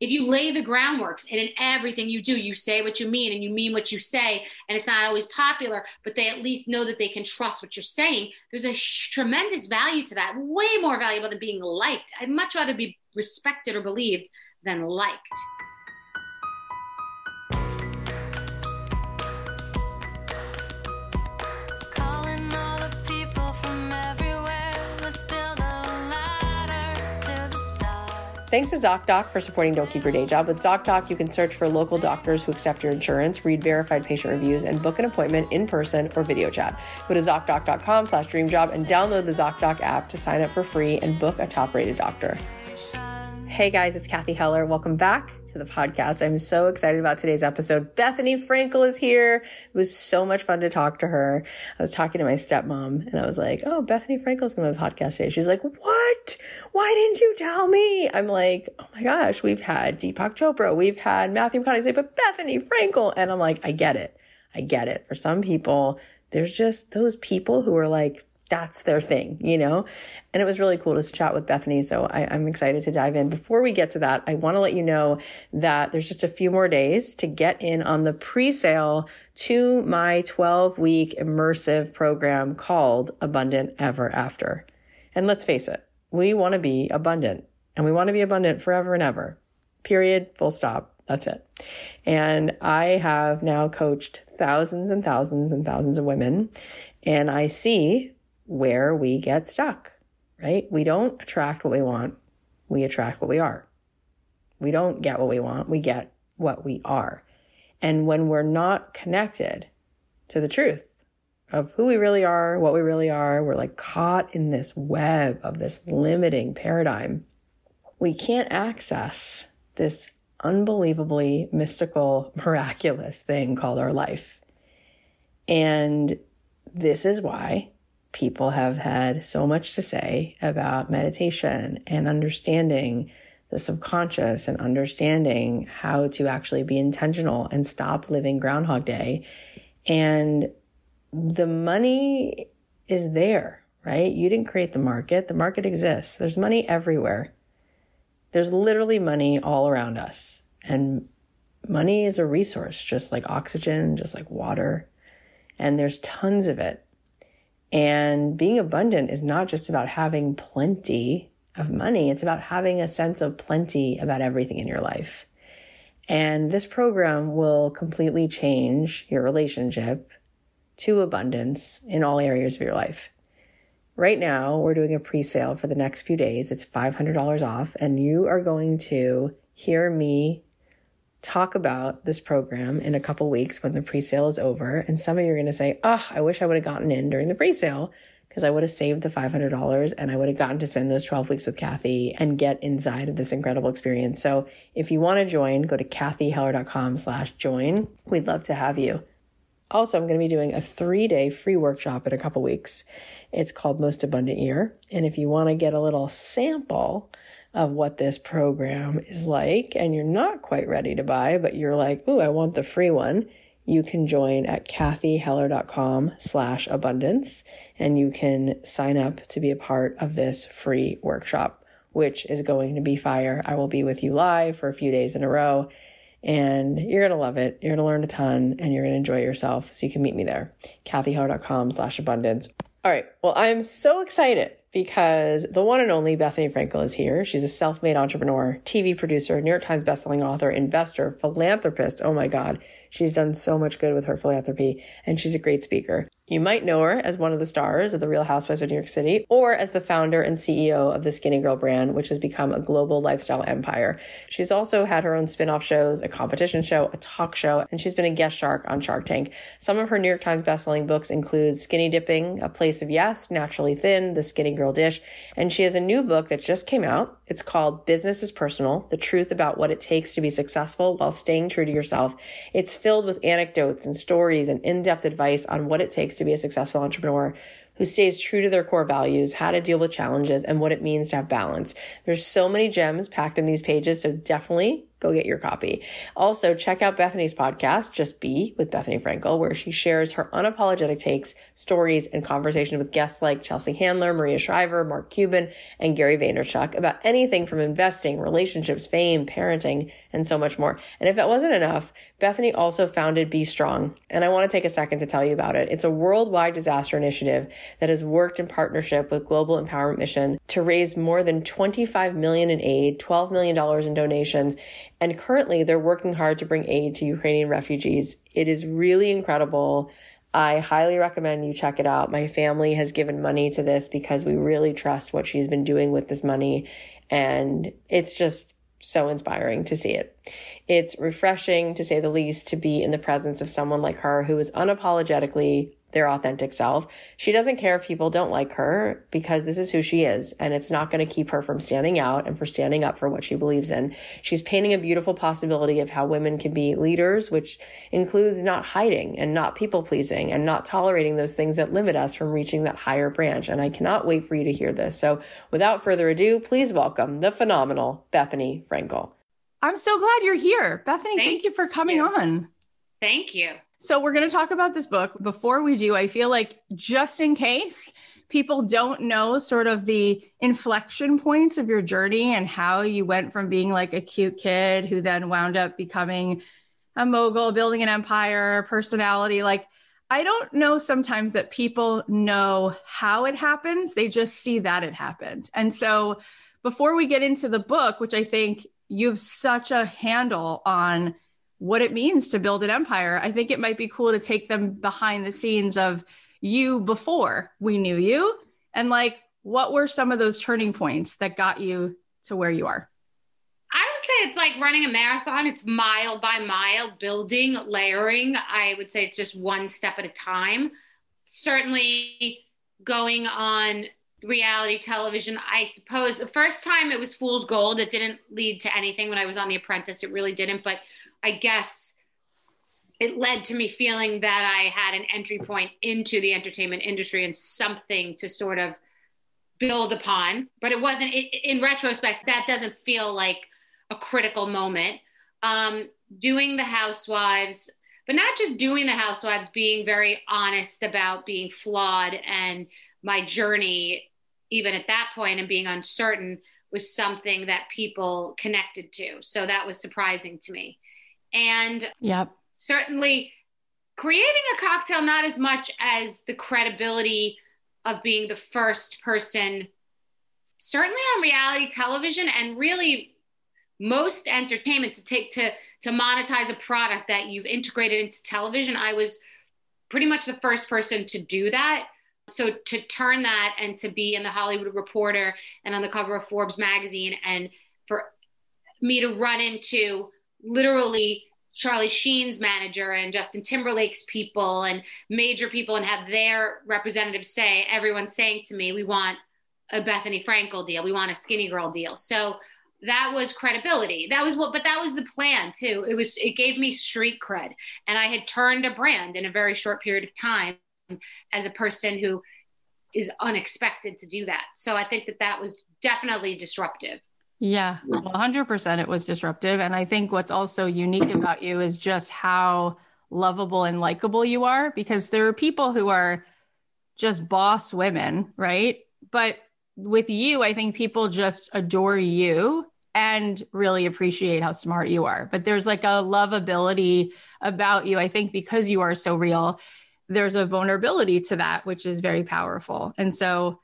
if you lay the groundworks and in everything you do, you say what you mean and you mean what you say, and it's not always popular, but they at least know that they can trust what you're saying, there's a tremendous value to that, way more valuable than being liked. I'd much rather be respected or believed than liked. Thanks to ZocDoc for supporting Don't Keep Your Day Job. With ZocDoc, you can search for local doctors who accept your insurance, read verified patient reviews, and book an appointment in person or video chat. Go to ZocDoc.com slash dreamjob and download the ZocDoc app to sign up for free and book a top-rated doctor. Hey guys, it's Cathy Heller. Welcome back to the podcast. I'm so excited about today's episode. Bethenny Frankel is here. It was so much fun to talk to her. I was talking to my stepmom and I was like, Oh, Bethenny Frankel's going to have a podcast today. She's like, What? Why didn't you tell me? I'm like, Oh my gosh, we've had Deepak Chopra. We've had Matthew McConaughey but Bethenny Frankel. And I'm like, I get it. I get it. For some people, there's just those people who are like, that's their thing, you know? And it was really cool to chat with Bethenny. So I, am excited to dive in. Before we get to that, I want to let you know that there's just a few more days to get in on the pre sale to my 12 week immersive program called Abundant Ever After. And let's face it, we want to be abundant and we want to be abundant forever and ever. Period. Full stop. That's it. And I have now coached thousands and thousands and thousands of women. And I see where we get stuck, right? We don't attract what we want. We attract what we are. We don't get what we want. We get what we are. And when we're not connected to the truth of who we really are, what we really are, we're like caught in this web of this limiting paradigm. We can't access this unbelievably mystical, miraculous thing called our life. And this is why people have had so much to say about meditation and understanding the subconscious and understanding how to actually be intentional and stop living Groundhog Day. And the money is there, right? You didn't create the market. The market exists. There's money everywhere. There's literally money all around us. And money is a resource, just like oxygen, just like water. And there's tons of it. And being abundant is not just about having plenty of money. It's about having a sense of plenty about everything in your life. And this program will completely change your relationship to abundance in all areas of your life. Right now, we're doing a pre sale for the next few days. It's $500 off, and you are going to hear me talk about this program in a couple weeks when the pre-sale is over. And some of you are going to say, oh, I wish I would have gotten in during the pre-sale because I would have saved the $500 and I would have gotten to spend those 12 weeks with Cathy and get inside of this incredible experience. So if you want to join, go to cathyheller.com slash join. We'd love to have you. Also, I'm going to be doing a three day free workshop in a couple weeks. It's called Most Abundant Year. And if you want to get a little sample of what this program is like and you're not quite ready to buy, but you're like, ooh, I want the free one, you can join at cathyheller.com slash abundance and you can sign up to be a part of this free workshop, which is going to be fire. I will be with you live for a few days in a row and you're going to love it. You're going to learn a ton and you're going to enjoy yourself. So you can meet me there. cathyheller.com slash abundance. All right. Well, I'm so excited because the one and only Bethenny Frankel is here. She's a self-made entrepreneur, TV producer, New York Times bestselling author, investor, philanthropist. Oh my God. She's done so much good with her philanthropy and she's a great speaker. You might know her as one of the stars of The Real Housewives of New York City or as the founder and CEO of the SkinnyGirl brand, which has become a global lifestyle empire. She's also had her own spin-off shows, a competition show, a talk show, and she's been a guest shark on Shark Tank. Some of her New York Times bestselling books include Skinny Dipping, A Place of Yes, Naturally Thin, The SkinnyGirl Dish, and she has a new book that just came out. It's called Business is Personal, The Truth About What It Takes to Be Successful While Staying True to Yourself. It's filled with anecdotes and stories and in-depth advice on what it takes to be a successful entrepreneur who stays true to their core values, how to deal with challenges, and what it means to have balance. There's so many gems packed in these pages, so definitely go get your copy. Also, check out Bethenny's podcast, Just B with Bethenny Frankel, where she shares her unapologetic takes, stories, and conversation with guests like Chelsea Handler, Maria Shriver, Mark Cuban, and Gary Vaynerchuk about anything from investing, relationships, fame, parenting, and so much more. And if that wasn't enough, Bethenny also founded BStrong, and I want to take a second to tell you about it. It's a worldwide disaster initiative that has worked in partnership with Global Empowerment Mission to raise more than 25 million in aid, 12 million dollars in donations, and currently they're working hard to bring aid to Ukrainian refugees. It is really incredible. I highly recommend you check it out. My family has given money to this because we really trust what she's been doing with this money. And it's just so inspiring to see it. It's refreshing, to say the least, to be in the presence of someone like her who is unapologetically their authentic self. She doesn't care if people don't like her because this is who she is and it's not going to keep her from standing out and for standing up for what she believes in. She's painting a beautiful possibility of how women can be leaders, which includes not hiding and not people pleasing and not tolerating those things that limit us from reaching that higher branch. And I cannot wait for you to hear this. So without further ado, please welcome the phenomenal Bethenny Frankel. I'm so glad you're here. Bethenny, thank, thank you for coming you. on. Thank you. So, we're going to talk about this book. Before we do, I feel like just in case people don't know sort of the inflection points of your journey and how you went from being like a cute kid who then wound up becoming a mogul, building an empire, personality. Like, I don't know sometimes that people know how it happens, they just see that it happened. And so, before we get into the book, which I think you have such a handle on what it means to build an empire. I think it might be cool to take them behind the scenes of you before we knew you and like what were some of those turning points that got you to where you are? I would say it's like running a marathon. It's mile by mile, building, layering. I would say it's just one step at a time. Certainly going on reality television, I suppose the first time it was Fool's Gold. It didn't lead to anything when I was on The Apprentice. It really didn't. But I guess it led to me feeling that I had an entry point into the entertainment industry and something to sort of build upon. But it wasn't, it, in retrospect, that doesn't feel like a critical moment. Um, doing the Housewives, but not just doing the Housewives, being very honest about being flawed and my journey, even at that point, and being uncertain was something that people connected to. So that was surprising to me. And yep. certainly creating a cocktail, not as much as the credibility of being the first person, certainly on reality television and really most entertainment to take to to monetize a product that you've integrated into television. I was pretty much the first person to do that. So to turn that and to be in the Hollywood Reporter and on the cover of Forbes magazine and for me to run into literally Charlie Sheen's manager and Justin Timberlake's people and major people and have their representatives say, everyone's saying to me, we want a Bethenny Frankel deal. We want a SkinnyGirl deal. So that was credibility. That was what, but that was the plan too. It was, it gave me street cred. And I had turned a brand in a very short period of time as a person who is unexpected to do that. So I think that that was definitely disruptive. Yeah, 100% it was disruptive. And I think what's also unique about you is just how lovable and likable you are because there are people who are just boss women, right? But with you, I think people just adore you and really appreciate how smart you are. But there's like a lovability about you. I think because you are so real, there's a vulnerability to that, which is very powerful. And so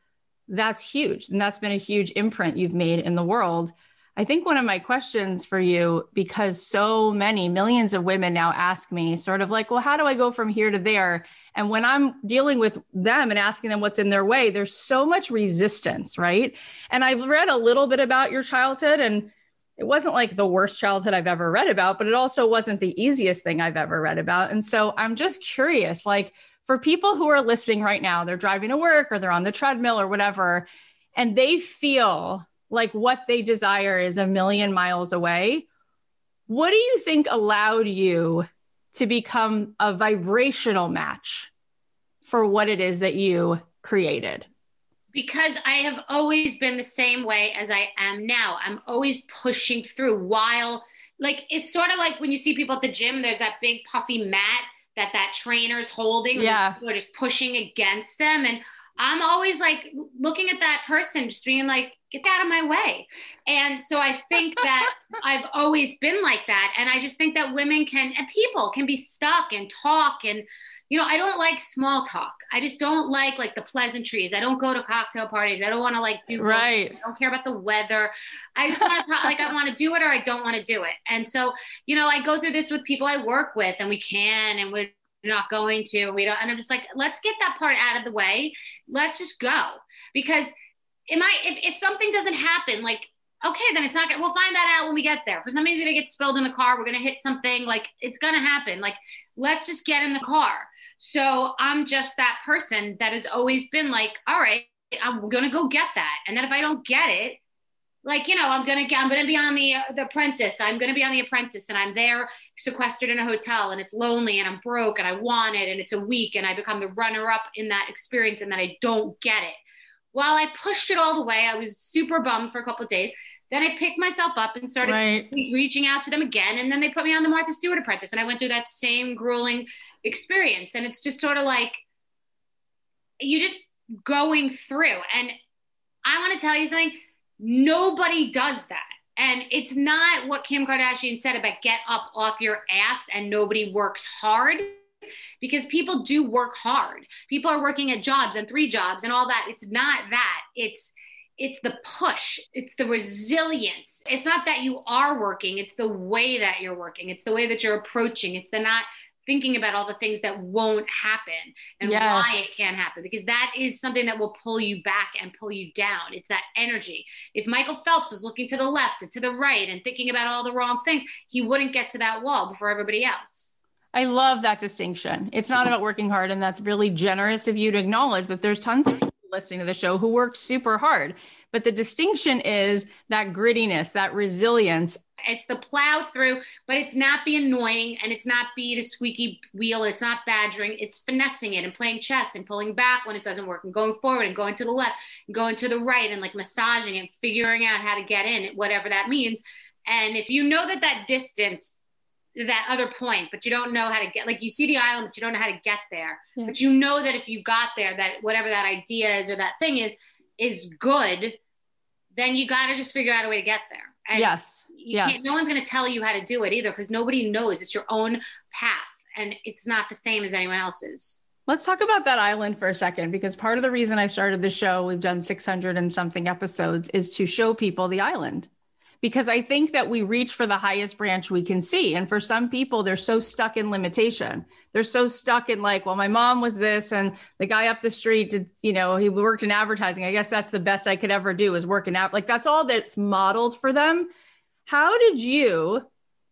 that's huge. And that's been a huge imprint you've made in the world. I think one of my questions for you, because so many millions of women now ask me, sort of like, well, how do I go from here to there? And when I'm dealing with them and asking them what's in their way, there's so much resistance, right? And I've read a little bit about your childhood, and it wasn't like the worst childhood I've ever read about, but it also wasn't the easiest thing I've ever read about. And so I'm just curious, like, for people who are listening right now, they're driving to work or they're on the treadmill or whatever, and they feel like what they desire is a million miles away. What do you think allowed you to become a vibrational match for what it is that you created? Because I have always been the same way as I am now. I'm always pushing through while like it's sort of like when you see people at the gym, there's that big puffy mat that that trainer's holding. Yeah. Are just pushing against them. And I'm always like looking at that person, just being like, get out of my way. And so I think that I've always been like that. And I just think that women can, and people can be stuck and talk and, you know, I don't like small talk. I just don't like like the pleasantries. I don't go to cocktail parties. I don't want to like do right. I don't care about the weather. I just want to talk like I want to do it or I don't want to do it. And so, you know, I go through this with people I work with and we can and we're not going to and we don't and I'm just like, let's get that part out of the way. Let's just go. Because it might if, if something doesn't happen, like okay, then it's not gonna we'll find that out when we get there. For some reason it gets spilled in the car, we're gonna hit something, like it's gonna happen. Like, let's just get in the car so I'm just that person that has always been like, all right, I'm gonna go get that. And then if I don't get it, like you know, I'm gonna get, I'm gonna be on the uh, the Apprentice. I'm gonna be on the Apprentice, and I'm there sequestered in a hotel, and it's lonely, and I'm broke, and I want it, and it's a week, and I become the runner up in that experience, and then I don't get it. While I pushed it all the way, I was super bummed for a couple of days. Then I picked myself up and started right. reaching out to them again. And then they put me on the Martha Stewart Apprentice. And I went through that same grueling experience. And it's just sort of like you just going through. And I want to tell you something nobody does that. And it's not what Kim Kardashian said about get up off your ass and nobody works hard because people do work hard. People are working at jobs and three jobs and all that. It's not that. It's it's the push it's the resilience. It's not that you are working it's the way that you're working. It's the way that you're approaching. It's the not thinking about all the things that won't happen and Yes. why it can't happen because that is something that will pull you back and pull you down. It's that energy. If michael phelps was looking to the left and to the right and thinking about all the wrong things he wouldn't get to that wall before everybody else. I love that distinction. It's not about working hard, and that's really generous of you to acknowledge that there's tons of people listening to the show who work super hard. But the distinction is that grittiness, that resilience. It's the plow through, but it's not be annoying and it's not be the squeaky wheel. It's not badgering. It's finessing it and playing chess and pulling back when it doesn't work and going forward and going to the left and going to the right and like massaging it, figuring out how to get in, whatever that means. And if you know that that distance, that other point, but you don't know how to get, like you see the island, but you don't know how to get there. Yeah. But you know that if you got there, that whatever that idea is or that thing is, is good, then you got to just figure out a way to get there. And yes. you yes. can't no one's going to tell you how to do it either because nobody knows it's your own path and it's not the same as anyone else's Let's talk about that island for a second because part of the reason I started the show, we've done 600 and something episodes, is to show people the island. Because I think that we reach for the highest branch we can see. And for some people, they're so stuck in limitation. They're so stuck in like, well, my mom was this, and the guy up the street did, you know, he worked in advertising. I guess that's the best I could ever do is work in app. Like that's all that's modeled for them. How did you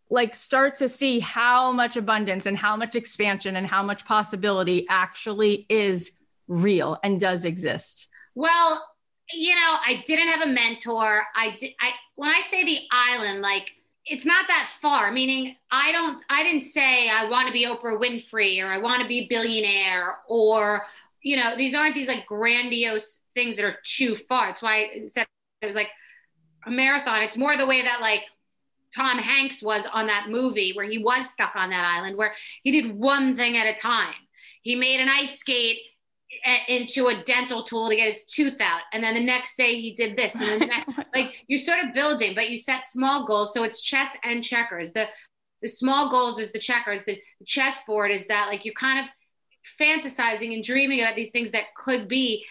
like start to see how much abundance and how much expansion and how much possibility actually is real and does exist? well you know i didn't have a mentor. I did i when i say the island like it's not that far meaning i don't i didn't say i want to be oprah winfrey or i want to be a billionaire or you know these aren't these like grandiose things that are too far. It's why I said it was like a marathon. It's more the way that like Tom Hanks was on that movie where he was stuck on that island where he did one thing at a time. He made an ice skate a- into a dental tool to get his tooth out. And then the next day he did this. And then the next, like you're sort of building, but you set small goals. So it's chess and checkers. The the small goals is the checkers. The, the chessboard is that like you're kind of fantasizing and dreaming about these things that could be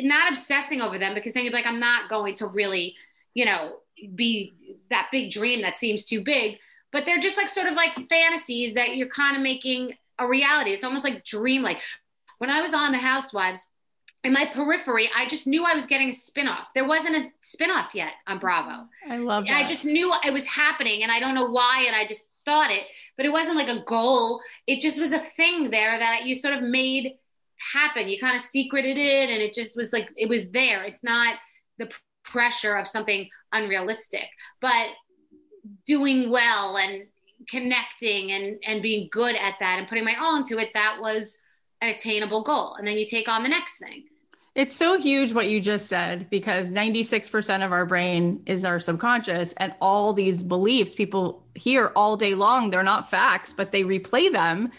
not obsessing over them because then you're like, I'm not going to really, you know, be that big dream that seems too big. But they're just like sort of like fantasies that you're kind of making a reality. It's almost like dreamlike. When I was on The Housewives, in my periphery, I just knew I was getting a spinoff. There wasn't a spinoff yet on Bravo. I love that. I just knew it was happening, and I don't know why, and I just thought it, but it wasn't like a goal. It just was a thing there that you sort of made happen. You kind of secreted it, and it just was like it was there. It's not the pressure of something unrealistic, but doing well and connecting and and being good at that and putting my all into it. That was an attainable goal, and then you take on the next thing. It's so huge what you just said because 96% of our brain is our subconscious, and all these beliefs people hear all day long, they're not facts, but they replay them.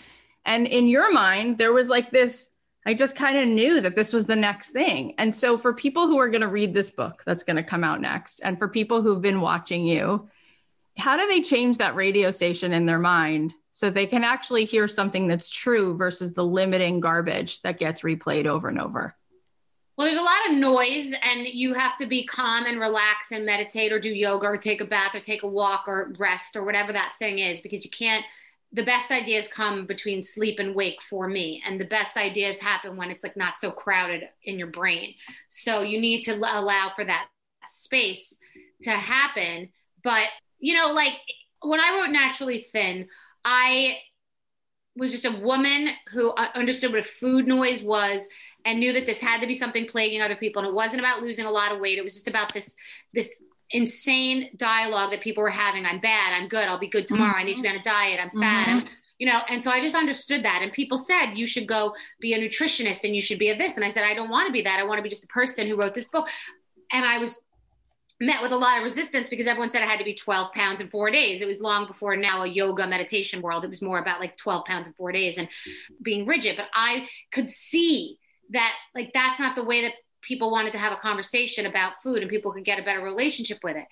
And in your mind, there was like this I just kind of knew that this was the next thing. And so, for people who are going to read this book that's going to come out next, and for people who've been watching you, how do they change that radio station in their mind so they can actually hear something that's true versus the limiting garbage that gets replayed over and over? Well, there's a lot of noise, and you have to be calm and relax and meditate or do yoga or take a bath or take a walk or rest or whatever that thing is because you can't the best ideas come between sleep and wake for me and the best ideas happen when it's like not so crowded in your brain so you need to allow for that space to happen but you know like when i wrote naturally thin i was just a woman who understood what a food noise was and knew that this had to be something plaguing other people. And it wasn't about losing a lot of weight. It was just about this this insane dialogue that people were having. I'm bad. I'm good. I'll be good tomorrow. Mm-hmm. i need to be on a diet. I'm fat. Mm-hmm. I'm, you know and so i just understood that. And people said you should go be a nutritionist and you should be a this. And i said i don't want to be that. I want to be just a person who wrote this book. And i was met with a lot of resistance because everyone said i had to be 12 pounds in four days. It was long before now a yoga meditation world. It was more about like 12 pounds in four days and being rigid. But i could see that like that's not the way that people wanted to have a conversation about food and people could get a better relationship with it.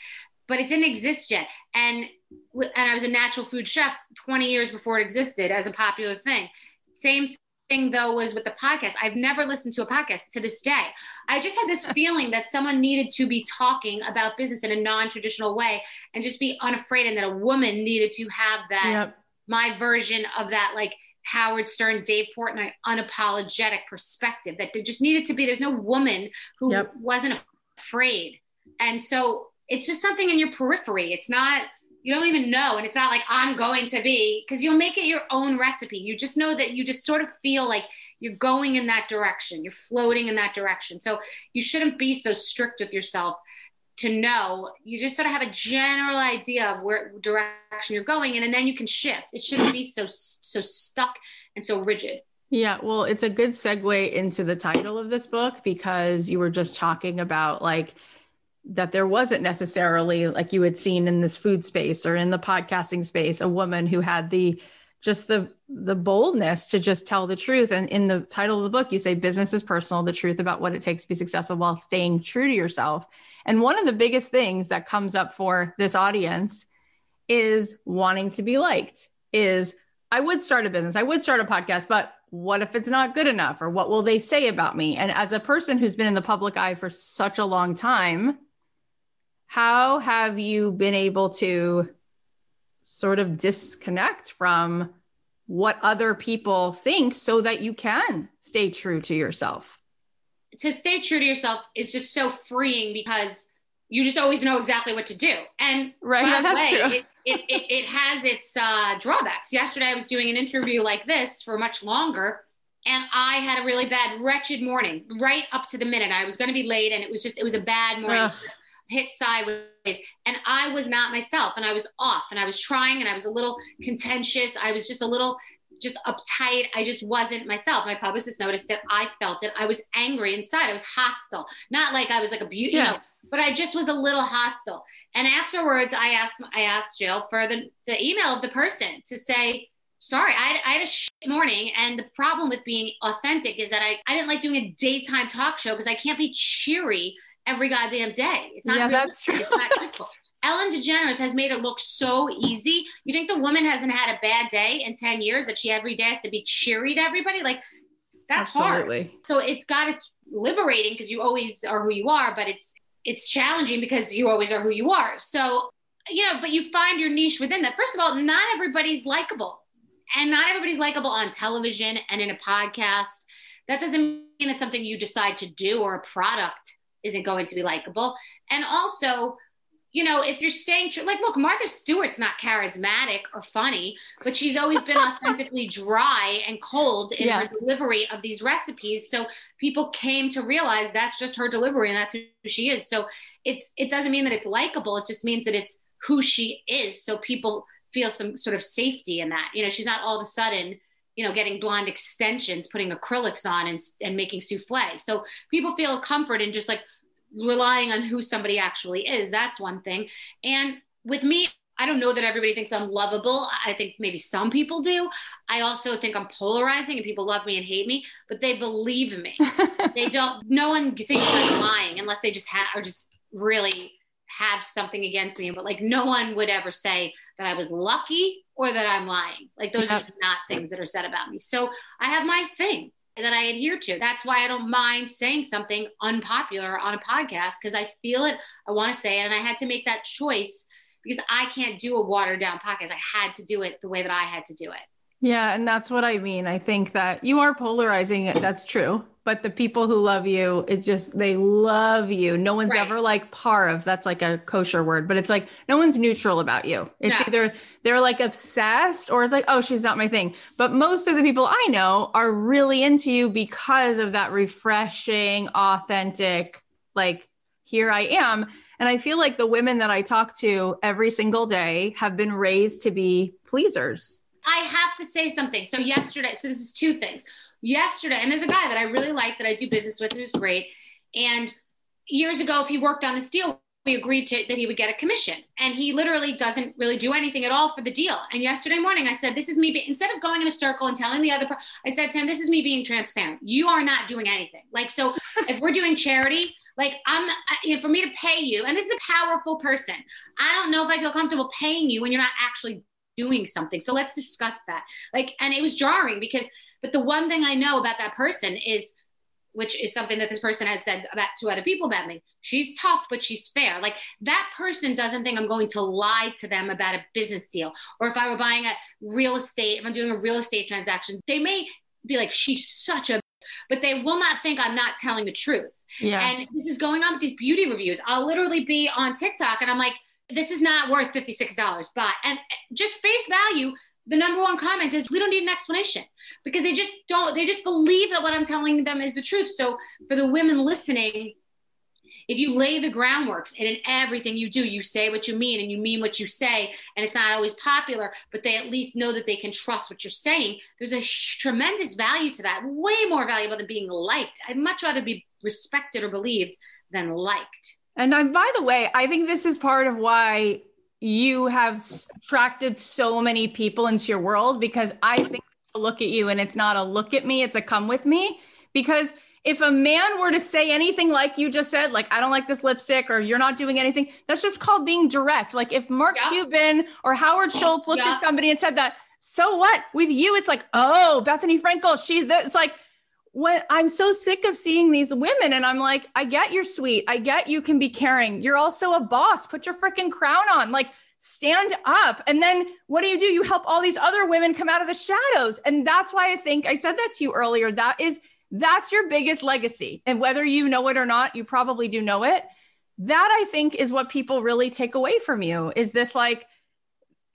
But it didn't exist yet. And and i was a natural food chef 20 years before it existed as a popular thing. Same thing though was with the podcast i've never listened to a podcast to this day i just had this feeling that someone needed to be talking about business in a non-traditional way and just be unafraid and that a woman needed to have that yep. my version of that like Howard Stern, Dave Portnoy, unapologetic perspective that there just needed to be. There's no woman who yep. wasn't afraid. And so it's just something in your periphery. It's not, you don't even know. And it's not like I'm going to be, because you'll make it your own recipe. You just know that you just sort of feel like you're going in that direction, you're floating in that direction. So you shouldn't be so strict with yourself to know you just sort of have a general idea of where direction you're going in and then you can shift it shouldn't be so so stuck and so rigid yeah well it's a good segue into the title of this book because you were just talking about like that there wasn't necessarily like you had seen in this food space or in the podcasting space a woman who had the just the the boldness to just tell the truth. And in the title of the book you say business is personal the truth about what it takes to be successful while staying true to yourself. And one of the biggest things that comes up for this audience is wanting to be liked is i would start a business i would start a podcast but what if it's not good enough? Or what will they say about me? And as a person who's been in the public eye for such a long time how have you been able to sort of disconnect from what other people think so that you can stay true to yourself. To stay true to yourself is just so freeing because you just always know exactly what to do. And right, yeah, that's way, true. It, it, it, it, has its uh, drawbacks. Yesterday, I was doing an interview like this for much longer, and I had a really bad, wretched morning right up to the minute. I was going to be late, and it was just, it was a bad morning. Ugh hit sideways and I was not myself and I was off and I was trying and I was a little contentious. I was just a little just uptight. I just wasn't myself. My publicist noticed it. I felt it. I was angry inside. I was hostile. Not like I was like a beauty, yeah. you know, but I just was a little hostile. And afterwards I asked I asked Jill for the, the email of the person to say, sorry, I had, I had a shit morning. And the problem with being authentic is that I, I didn't like doing a daytime talk show because I can't be cheery every goddamn day. It's not yeah, that's true. Ellen DeGeneres has made it look so easy. You think the woman hasn't had a bad day in 10 years that she every day has to be cheery to everybody? Like, that's Absolutely. hard. So it's got its liberating because you always are who you are, but it's it's challenging because you always are who you are. So, you know, but you find your niche within that. First of all, not everybody's likable. And not everybody's likable on television and in a podcast. That doesn't mean that something you decide to do or a product isn't going to be likable. And also, you know, if you're staying true, like, look, Martha Stewart's not charismatic or funny, but she's always been authentically dry and cold in yeah. her delivery of these recipes. So people came to realize that's just her delivery and that's who she is. So it's it doesn't mean that it's likable. It just means that it's who she is. So people feel some sort of safety in that. You know, she's not all of a sudden you know, getting blonde extensions, putting acrylics on and, and making souffle. So people feel comfort in just like relying on who somebody actually is. That's one thing. And with me, I don't know that everybody thinks I'm lovable. I think maybe some people do. I also think I'm polarizing and people love me and hate me, but they believe me. they don't, no one thinks I'm lying unless they just have, or just really have something against me. But like no one would ever say that I was lucky or that I'm lying. Like those are just not things that are said about me. So I have my thing that I adhere to. That's why I don't mind saying something unpopular on a podcast because I feel it. I want to say it. And I had to make that choice because I can't do a watered down podcast. I had to do it the way that I had to do it. Yeah, and that's what I mean. I think that you are polarizing it. That's true. But the people who love you, it just they love you. No one's right. ever like parve. That's like a kosher word, but it's like no one's neutral about you. It's no. either they're like obsessed or it's like, oh, she's not my thing. But most of the people I know are really into you because of that refreshing, authentic, like here I am. And I feel like the women that I talk to every single day have been raised to be pleasers. I have to say something. So, yesterday, so this is two things. Yesterday, and there's a guy that I really like that I do business with who's great. And years ago, if he worked on this deal, we agreed to that he would get a commission and he literally doesn't really do anything at all for the deal and yesterday morning i said this is me be- instead of going in a circle and telling the other person i said to him this is me being transparent you are not doing anything like so if we're doing charity like I'm, you know, for me to pay you, and this is a powerful person. I don't know if I feel comfortable paying you when you're not actually doing something. So let's discuss that. Like, and it was jarring because, but the one thing I know about that person is, which is something that this person has said about to other people about me. She's tough, but she's fair. Like that person doesn't think I'm going to lie to them about a business deal. Or if I were buying a real estate, if I'm doing a real estate transaction, they may be like, she's such a but they will not think I'm not telling the truth. Yeah. And this is going on with these beauty reviews. I'll literally be on TikTok and I'm like, this is not worth $56. But, and just face value, the number one comment is we don't need an explanation because they just don't, they just believe that what I'm telling them is the truth. So for the women listening, if you lay the groundworks and in everything you do, you say what you mean and you mean what you say, and it's not always popular, but they at least know that they can trust what you're saying, there's a sh- tremendous value to that, way more valuable than being liked. I'd much rather be respected or believed than liked. And I, by the way, I think this is part of why you have attracted so many people into your world because I think look at you and it's not a look at me, it's a come with me because if a man were to say anything like you just said, like, I don't like this lipstick or you're not doing anything, that's just called being direct. Like, if Mark yeah. Cuban or Howard Schultz looked yeah. at somebody and said that, so what? With you, it's like, oh, Bethenny Frankel, she's it's like, when I'm so sick of seeing these women, and I'm like, I get you're sweet. I get you can be caring. You're also a boss. Put your freaking crown on. Like, stand up. And then what do you do? You help all these other women come out of the shadows. And that's why I think I said that to you earlier. That is that's your biggest legacy. And whether you know it or not, you probably do know it. That I think is what people really take away from you is this like,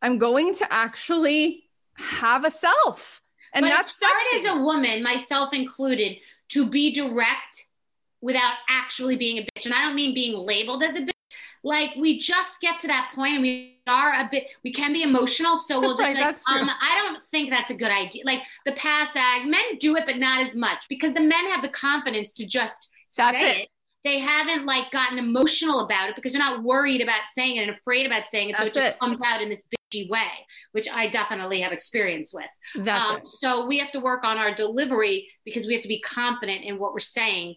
I'm going to actually have a self. And but that's it's hard as a woman, myself included, to be direct without actually being a bitch. And I don't mean being labeled as a bitch. Like we just get to that point and we are a bit we can be emotional. So we'll just right, like um I don't think that's a good idea. Like the pass ag, men do it, but not as much because the men have the confidence to just that's say it. it they haven't like gotten emotional about it because they're not worried about saying it and afraid about saying it. That's so it just it. comes out in this bitchy way, which I definitely have experience with. That's um. So we have to work on our delivery because we have to be confident in what we're saying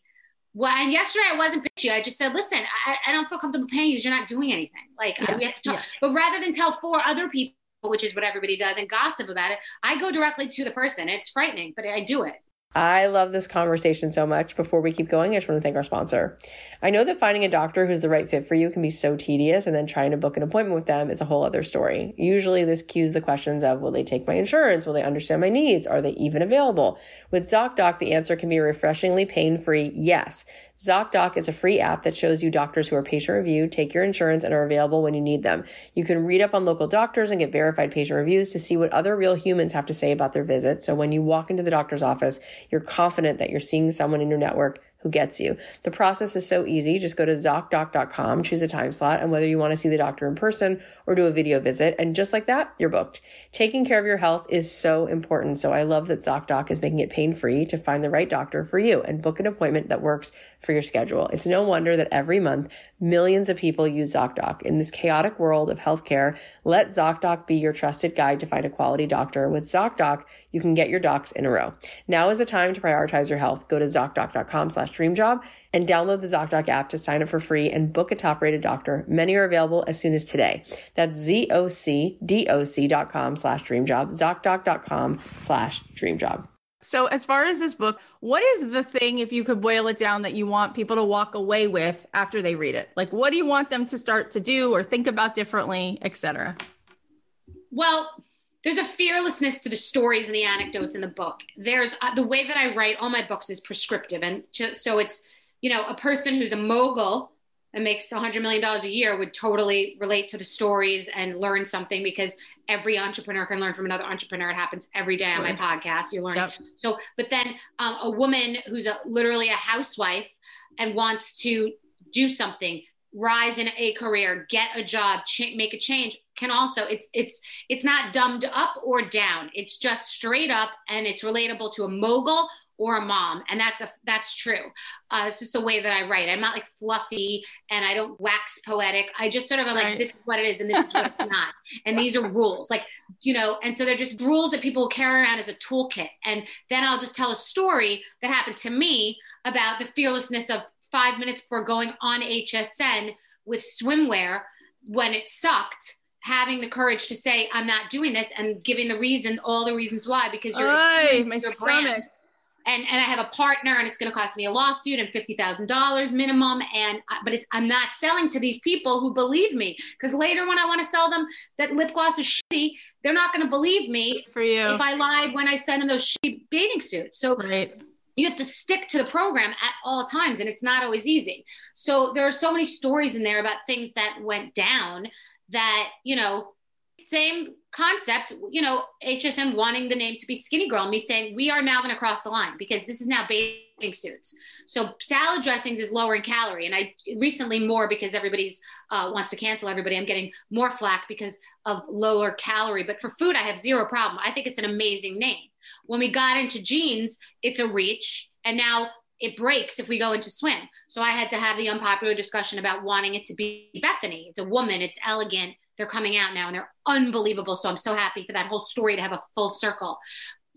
well, and yesterday I wasn't bitchy. I just said, listen, I, I don't feel comfortable paying you. You're not doing anything. Like yeah, we have to talk. Yeah. But rather than tell four other people, which is what everybody does, and gossip about it, I go directly to the person. It's frightening, but I do it. I love this conversation so much. Before we keep going, I just want to thank our sponsor. I know that finding a doctor who's the right fit for you can be so tedious, and then trying to book an appointment with them is a whole other story. Usually, this cues the questions of Will they take my insurance? Will they understand my needs? Are they even available? With ZocDoc, the answer can be refreshingly pain free yes. ZocDoc is a free app that shows you doctors who are patient reviewed, take your insurance, and are available when you need them. You can read up on local doctors and get verified patient reviews to see what other real humans have to say about their visit. So when you walk into the doctor's office, you're confident that you're seeing someone in your network who gets you. The process is so easy. Just go to ZocDoc.com, choose a time slot, and whether you want to see the doctor in person or do a video visit, and just like that, you're booked. Taking care of your health is so important. So I love that ZocDoc is making it pain free to find the right doctor for you and book an appointment that works for your schedule. It's no wonder that every month millions of people use ZocDoc. In this chaotic world of healthcare, let ZocDoc be your trusted guide to find a quality doctor. With ZocDoc, you can get your docs in a row. Now is the time to prioritize your health. Go to ZocDoc.com slash dreamjob and download the ZocDoc app to sign up for free and book a top rated doctor. Many are available as soon as today. That's Z-O-C-D-O-C.com slash dreamjob, ZocDoc.com slash dreamjob. So, as far as this book, what is the thing, if you could boil it down, that you want people to walk away with after they read it? Like, what do you want them to start to do or think about differently, etc.? Well, there's a fearlessness to the stories and the anecdotes in the book. There's uh, the way that I write all my books is prescriptive, and so it's you know a person who's a mogul and makes $100 million a year would totally relate to the stories and learn something because every entrepreneur can learn from another entrepreneur. It happens every day on my podcast. You're learning. Yep. So, but then um, a woman who's a, literally a housewife and wants to do something, rise in a career, get a job, ch- make a change can also it's it's it's not dumbed up or down. It's just straight up and it's relatable to a mogul or a mom and that's a that's true. Uh, it's just the way that i write. I'm not like fluffy and i don't wax poetic. I just sort of am right. like this is what it is and this is what it's not. And these are rules. Like you know and so they're just rules that people carry around as a toolkit. And then i'll just tell a story that happened to me about the fearlessness of five minutes before going on hsn with swimwear when it sucked having the courage to say i'm not doing this and giving the reason all the reasons why because you're, Oy, my your stomach. brand and and I have a partner and it's going to cost me a lawsuit and fifty thousand dollars minimum and uh, but it's I'm not selling to these people who believe me because later when I want to sell them that lip gloss is shitty they're not going to believe me for you. if I lied when I send them those shitty bathing suits. So right. you have to stick to the program at all times and it's not always easy. So there are so many stories in there about things that went down that you know same concept, you know, HSN wanting the name to be SkinnyGirl, me saying we are now going to cross the line because this is now bathing suits. So salad dressings is lower in calorie, and I recently more because everybody's uh, wants to cancel everybody. I'm getting more flack because of lower calorie, but for food I have zero problem. I think it's an amazing name. When we got into jeans, it's a reach, and now it breaks if we go into swim. So I had to have the unpopular discussion about wanting it to be Bethenny. It's a woman, it's elegant, they're coming out now and they're unbelievable. So I'm so happy for that whole story to have a full circle.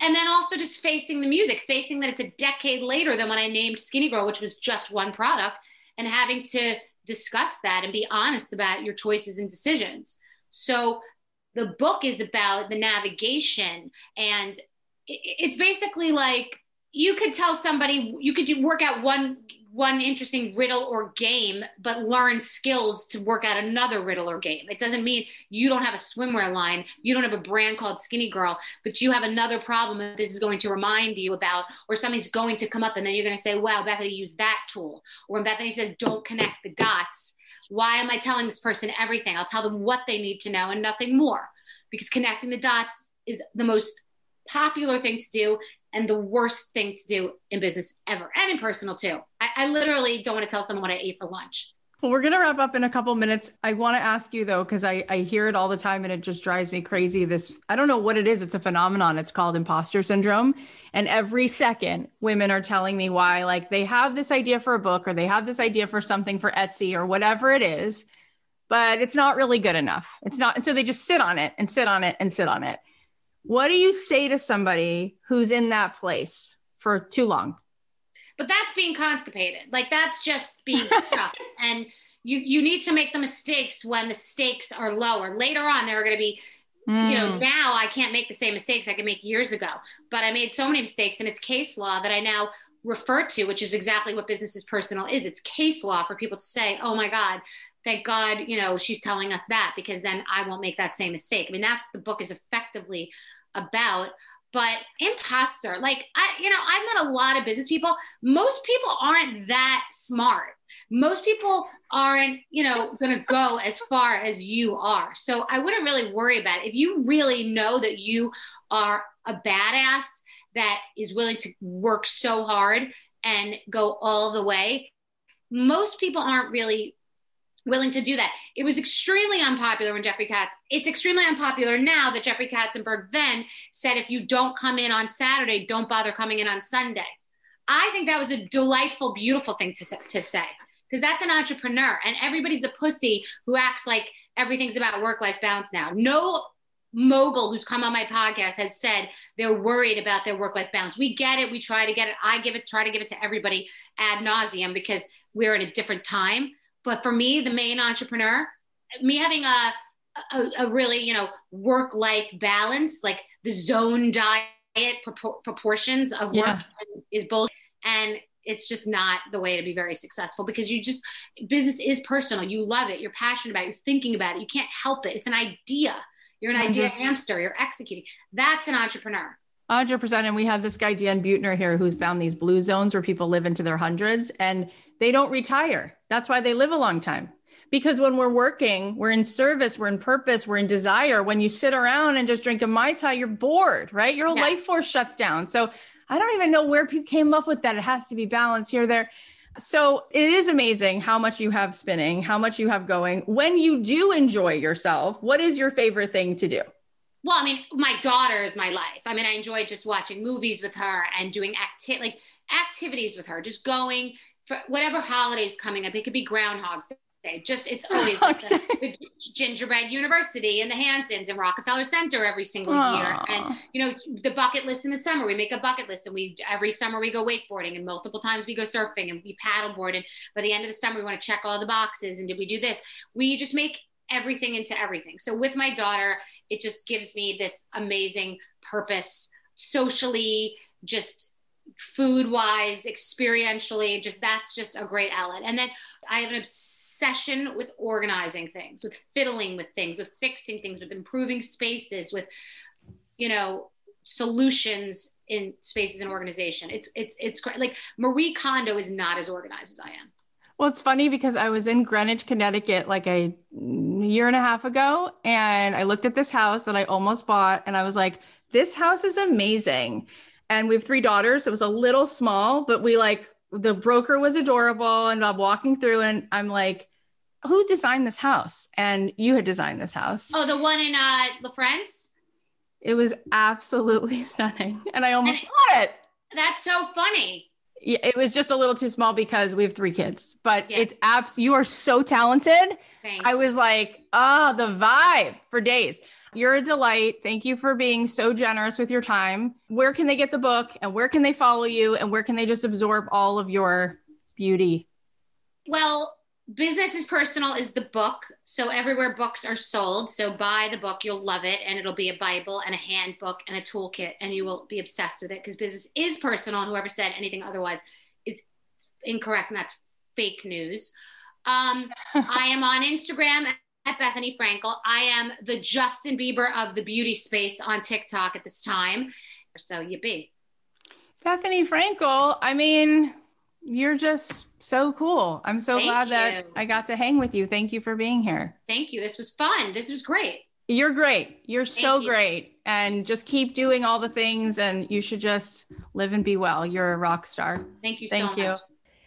And then also just facing the music, facing that it's a decade later than when I named SkinnyGirl, which was just one product, and having to discuss that and be honest about your choices and decisions. So the book is about the navigation and it's basically like you could tell somebody you could work out one one interesting riddle or game, but learn skills to work out another riddle or game. It doesn't mean you don't have a swimwear line, you don't have a brand called SkinnyGirl, but you have another problem that this is going to remind you about, or something's going to come up, and then you're going to say, wow, Bethenny used that tool. Or when Bethenny says, don't connect the dots, why am I telling this person everything? I'll tell them what they need to know and nothing more. Because connecting the dots is the most popular thing to do and the worst thing to do in business ever and in personal too. I, literally don't want to tell someone what I ate for lunch. Well, we're going to wrap up in a couple minutes. I want to ask you though, because I, I hear it all the time and it just drives me crazy. This, I don't know what it is. It's a phenomenon. It's called imposter syndrome. And every second, women are telling me why, like they have this idea for a book or they have this idea for something for Etsy or whatever it is, but it's not really good enough. It's not. And so they just sit on it and sit on it and sit on it. What do you say to somebody who's in that place for too long? But that's being constipated. Like that's just being stuck. And you you need to make the mistakes when the stakes are lower. Later on, there are going to be Mm. you know hmm. now i can't make the same mistakes i could make years ago but i made so many mistakes and it's case law that i now refer to which is exactly what business is personal is it's case law for people to say oh my god thank god you know she's telling us that because then i won't make that same mistake i mean that's the book is effectively about but imposter like i you know i've met a lot of business people. Most people aren't that smart. Most people aren't you know going to go as far as you are. So i wouldn't really worry about it. If you really know that you are a badass that is willing to work so hard and go all the way. Most people aren't really willing to do that. It was extremely unpopular when Jeffrey Katz. It's extremely unpopular now that Jeffrey Katzenberg then said if you don't come in on Saturday, don't bother coming in on Sunday. I think that was a delightful, beautiful thing to to say because that's an entrepreneur and everybody's a pussy who acts like everything's about work life balance now. No mogul who's come on my podcast has said they're worried about their work life balance. We get it. We try to get it. I give it, try to give it to everybody ad nauseum because we're in a different time. But for me, the main entrepreneur, me having a, a, a really, you know, work life balance, like the zone diet propor- proportions of work yeah. is both. And it's just not the way to be very successful because you just business is personal. You love it. You're passionate about it. You're thinking about it. You can't help it. It's an idea. You're an idea hamster. You're executing. That's an entrepreneur. 100%. And we have this guy, Dan Buettner, here, who's found these blue zones where people live into their hundreds and they don't retire. That's why they live a long time. Because when we're working, we're in service, we're in purpose, we're in desire. When you sit around and just drink a Mai Tai, you're bored, right? Your yeah. life force shuts down. So I don't even know where people came up with that. It has to be balanced here, there. So it is amazing how much you have spinning, how much you have going. When you do enjoy yourself, what is your favorite thing to do? Well, I mean, my daughter is my life. I mean, I enjoy just watching movies with her and doing acti- like activities with her, just going whatever holidays coming up. It could be Groundhog's Day. just it's always like the, the, gingerbread university in the hamptons and rockefeller center every single Aww. year and you know the bucket list in the summer we make a bucket list and we every summer we go wakeboarding and multiple times we go surfing and we paddleboard and by the end of the summer we want to check all the boxes and did we do this we just make everything into everything so with my daughter it just gives me this amazing purpose socially just food wise, experientially, just that's just a great outlet. And then I have an obsession with organizing things, with fiddling with things, with fixing things, with improving spaces, with, you know, solutions in spaces and organization. It's it's it's great. Like Marie Kondo is not as organized as I am. Well, it's funny because I was in Greenwich, Connecticut like a year and a half ago and I looked at this house that I almost bought and I was like, this house is amazing and we have three daughters. It was a little small, but we like the broker was adorable. And I'm walking through and I'm like, who designed this house? And you had designed this house. Oh, the one in uh La France? It was absolutely stunning. And I almost and bought it. That's so funny. Yeah, it was just a little too small because we have three kids, but yeah. it's abs you are so talented. Thanks. I was like, oh, the vibe for days. You're a delight. Thank you for being so generous with your time. Where can they get the book and where can they follow you and where can they just absorb all of your beauty? Well, Business is Personal is the book. So everywhere books are sold. So buy the book, you'll love it. And it'll be a Bible and a handbook and a toolkit, and you will be obsessed with it because business is personal. And whoever said anything otherwise is incorrect. And that's fake news. Um, I am on Instagram at Bethenny Frankel. I am the Justin Bieber of the beauty space on TikTok at this time. So you be. Bethenny Frankel, I mean, you're just so cool. I'm so Thank glad you. that I got to hang with you. Thank you for being here. Thank you. This was fun. This was great. You're great. You're Thank so you. great. And just keep doing all the things and you should just live and be well. You're a rock star. Thank you Thank so you. much.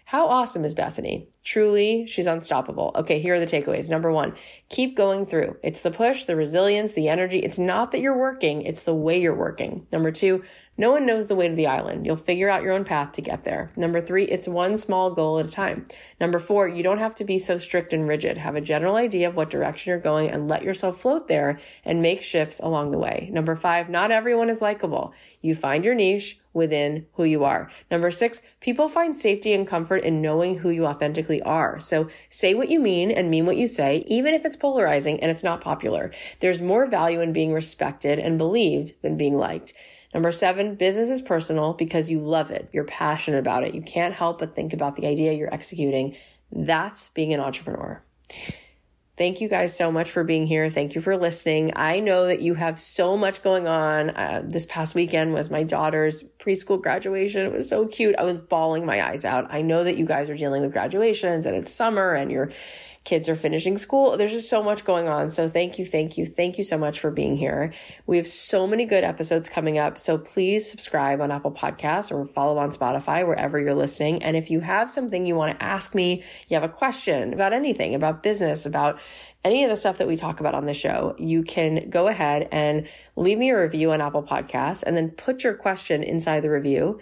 How awesome is Bethenny? Truly, she's unstoppable. Okay, here are the takeaways. Number one, keep going through. It's the push, the resilience, the energy. It's not that you're working, it's the way you're working. Number two, no one knows the way to the island. You'll figure out your own path to get there. Number three, it's one small goal at a time. Number four, you don't have to be so strict and rigid. Have a general idea of what direction you're going and let yourself float there and make shifts along the way. Number five, not everyone is likable. You find your niche within who you are. Number six, people find safety and comfort in knowing who you authentically are. So say what you mean and mean what you say, even if it's polarizing and it's not popular. There's more value in being respected and believed than being liked. Number seven, business is personal because you love it. You're passionate about it. You can't help but think about the idea you're executing. That's being an entrepreneur. Thank you guys so much for being here. Thank you for listening. I know that you have so much going on. Uh, this past weekend was my daughter's preschool graduation. It was so cute. I was bawling my eyes out. I know that you guys are dealing with graduations and it's summer and you're kids are finishing school. There's just so much going on. So thank you, thank you, thank you so much for being here. We have so many good episodes coming up. So please subscribe on Apple Podcasts or follow on Spotify, wherever you're listening. And if you have something you want to ask me, you have a question about anything, about business, about any of the stuff that we talk about on the show, you can go ahead and leave me a review on Apple Podcasts and then put your question inside the review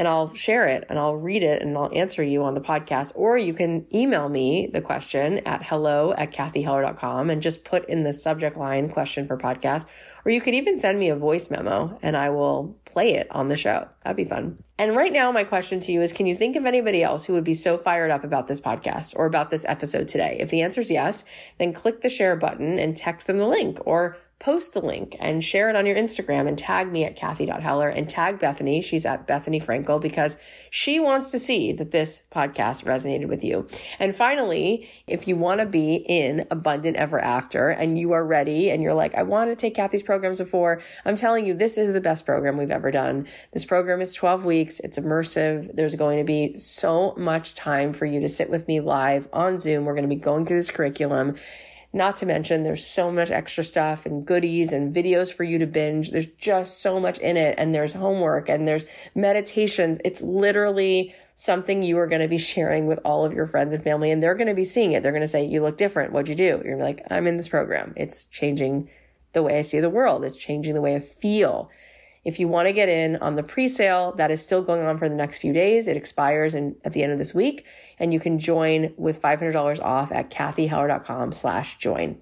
and I'll share it and I'll read it and I'll answer you on the podcast. Or you can email me the question at hello at cathyheller.com and just put in the subject line question for podcast. Or you could even send me a voice memo and I will play it on the show. That'd be fun. And right now, my question to you is Can you think of anybody else who would be so fired up about this podcast or about this episode today? If the answer is yes, then click the share button and text them the link or post the link and share it on your Instagram and tag me at Cathy.Heller and tag Bethenny. She's at Bethenny Frankel because she wants to see that this podcast resonated with you. And finally, if you want to be in Abundant Ever After and you are ready and you're like, I want to take Cathy's programs before, I'm telling you, this is the best program we've ever done. This program is 12 weeks. It's immersive. There's going to be so much time for you to sit with me live on Zoom. We're going to be going through this curriculum not to mention, there's so much extra stuff and goodies and videos for you to binge. There's just so much in it. And there's homework and there's meditations. It's literally something you are going to be sharing with all of your friends and family. And they're going to be seeing it. They're going to say, You look different. What'd you do? You're like, I'm in this program. It's changing the way I see the world. It's changing the way I feel. If you want to get in on the pre-sale, that is still going on for the next few days. It expires in, at the end of this week and you can join with $500 off at cathyheller.com slash join.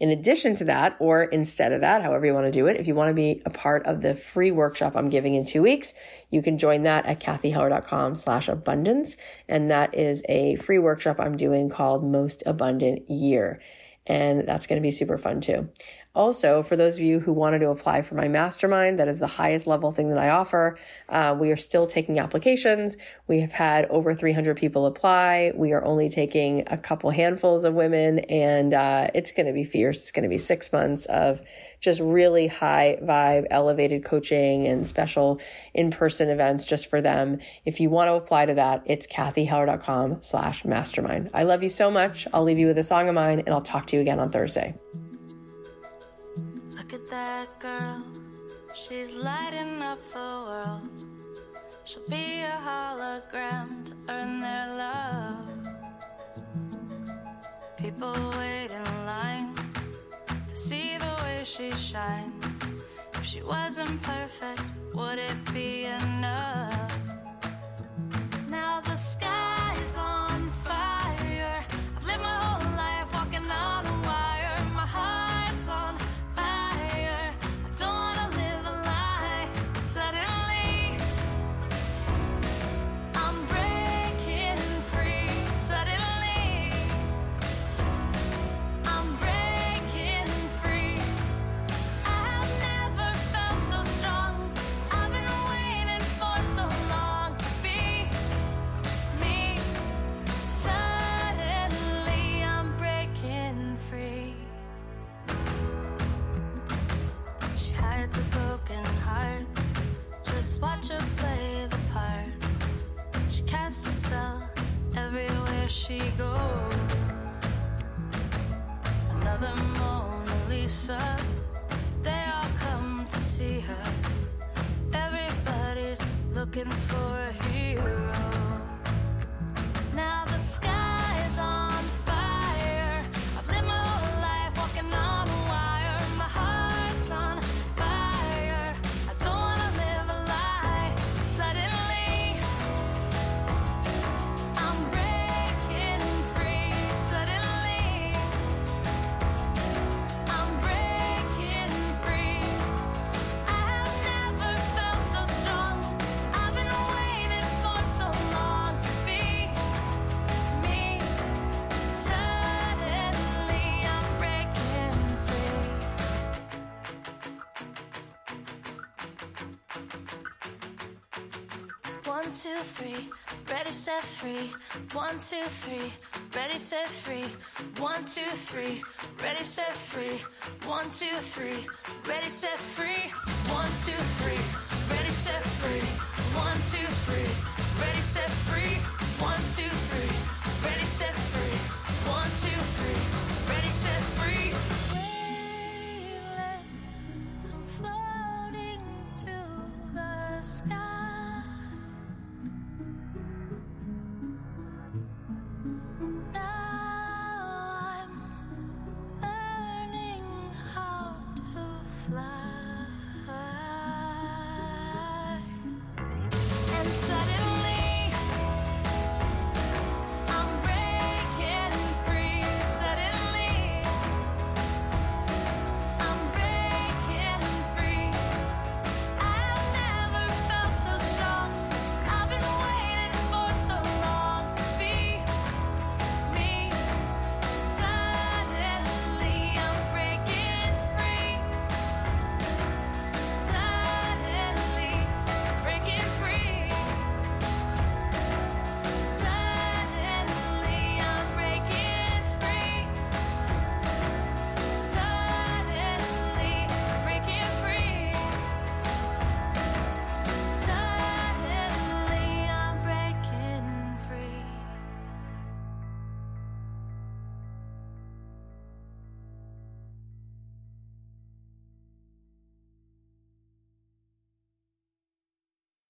In addition to that, or instead of that, however you want to do it, if you want to be a part of the free workshop I'm giving in two weeks, you can join that at cathyheller.com slash abundance. And that is a free workshop I'm doing called Most Abundant Year. And that's going to be super fun too. Also, for those of you who wanted to apply for my mastermind, that is the highest level thing that I offer. Uh, we are still taking applications. We have had over 300 people apply. We are only taking a couple handfuls of women, and uh, it's going to be fierce. It's going to be six months of just really high vibe, elevated coaching and special in-person events just for them. If you want to apply to that, it's cathyheller.com slash mastermind. I love you so much. I'll leave you with a song of mine and I'll talk to you again on Thursday. Girl, she's lighting up the world. She'll be a hologram to earn their love. People wait in line to see the way she shines. If she wasn't perfect, would it be enough? Now the sky's she goes. Another Mona Lisa. They all come to see her. Everybody's looking for a free, ready, set free. One, two, three, ready, set free. One, two, three, ready, set free. One, two, three, ready, set free. One, two, three, ready, set free. One, two,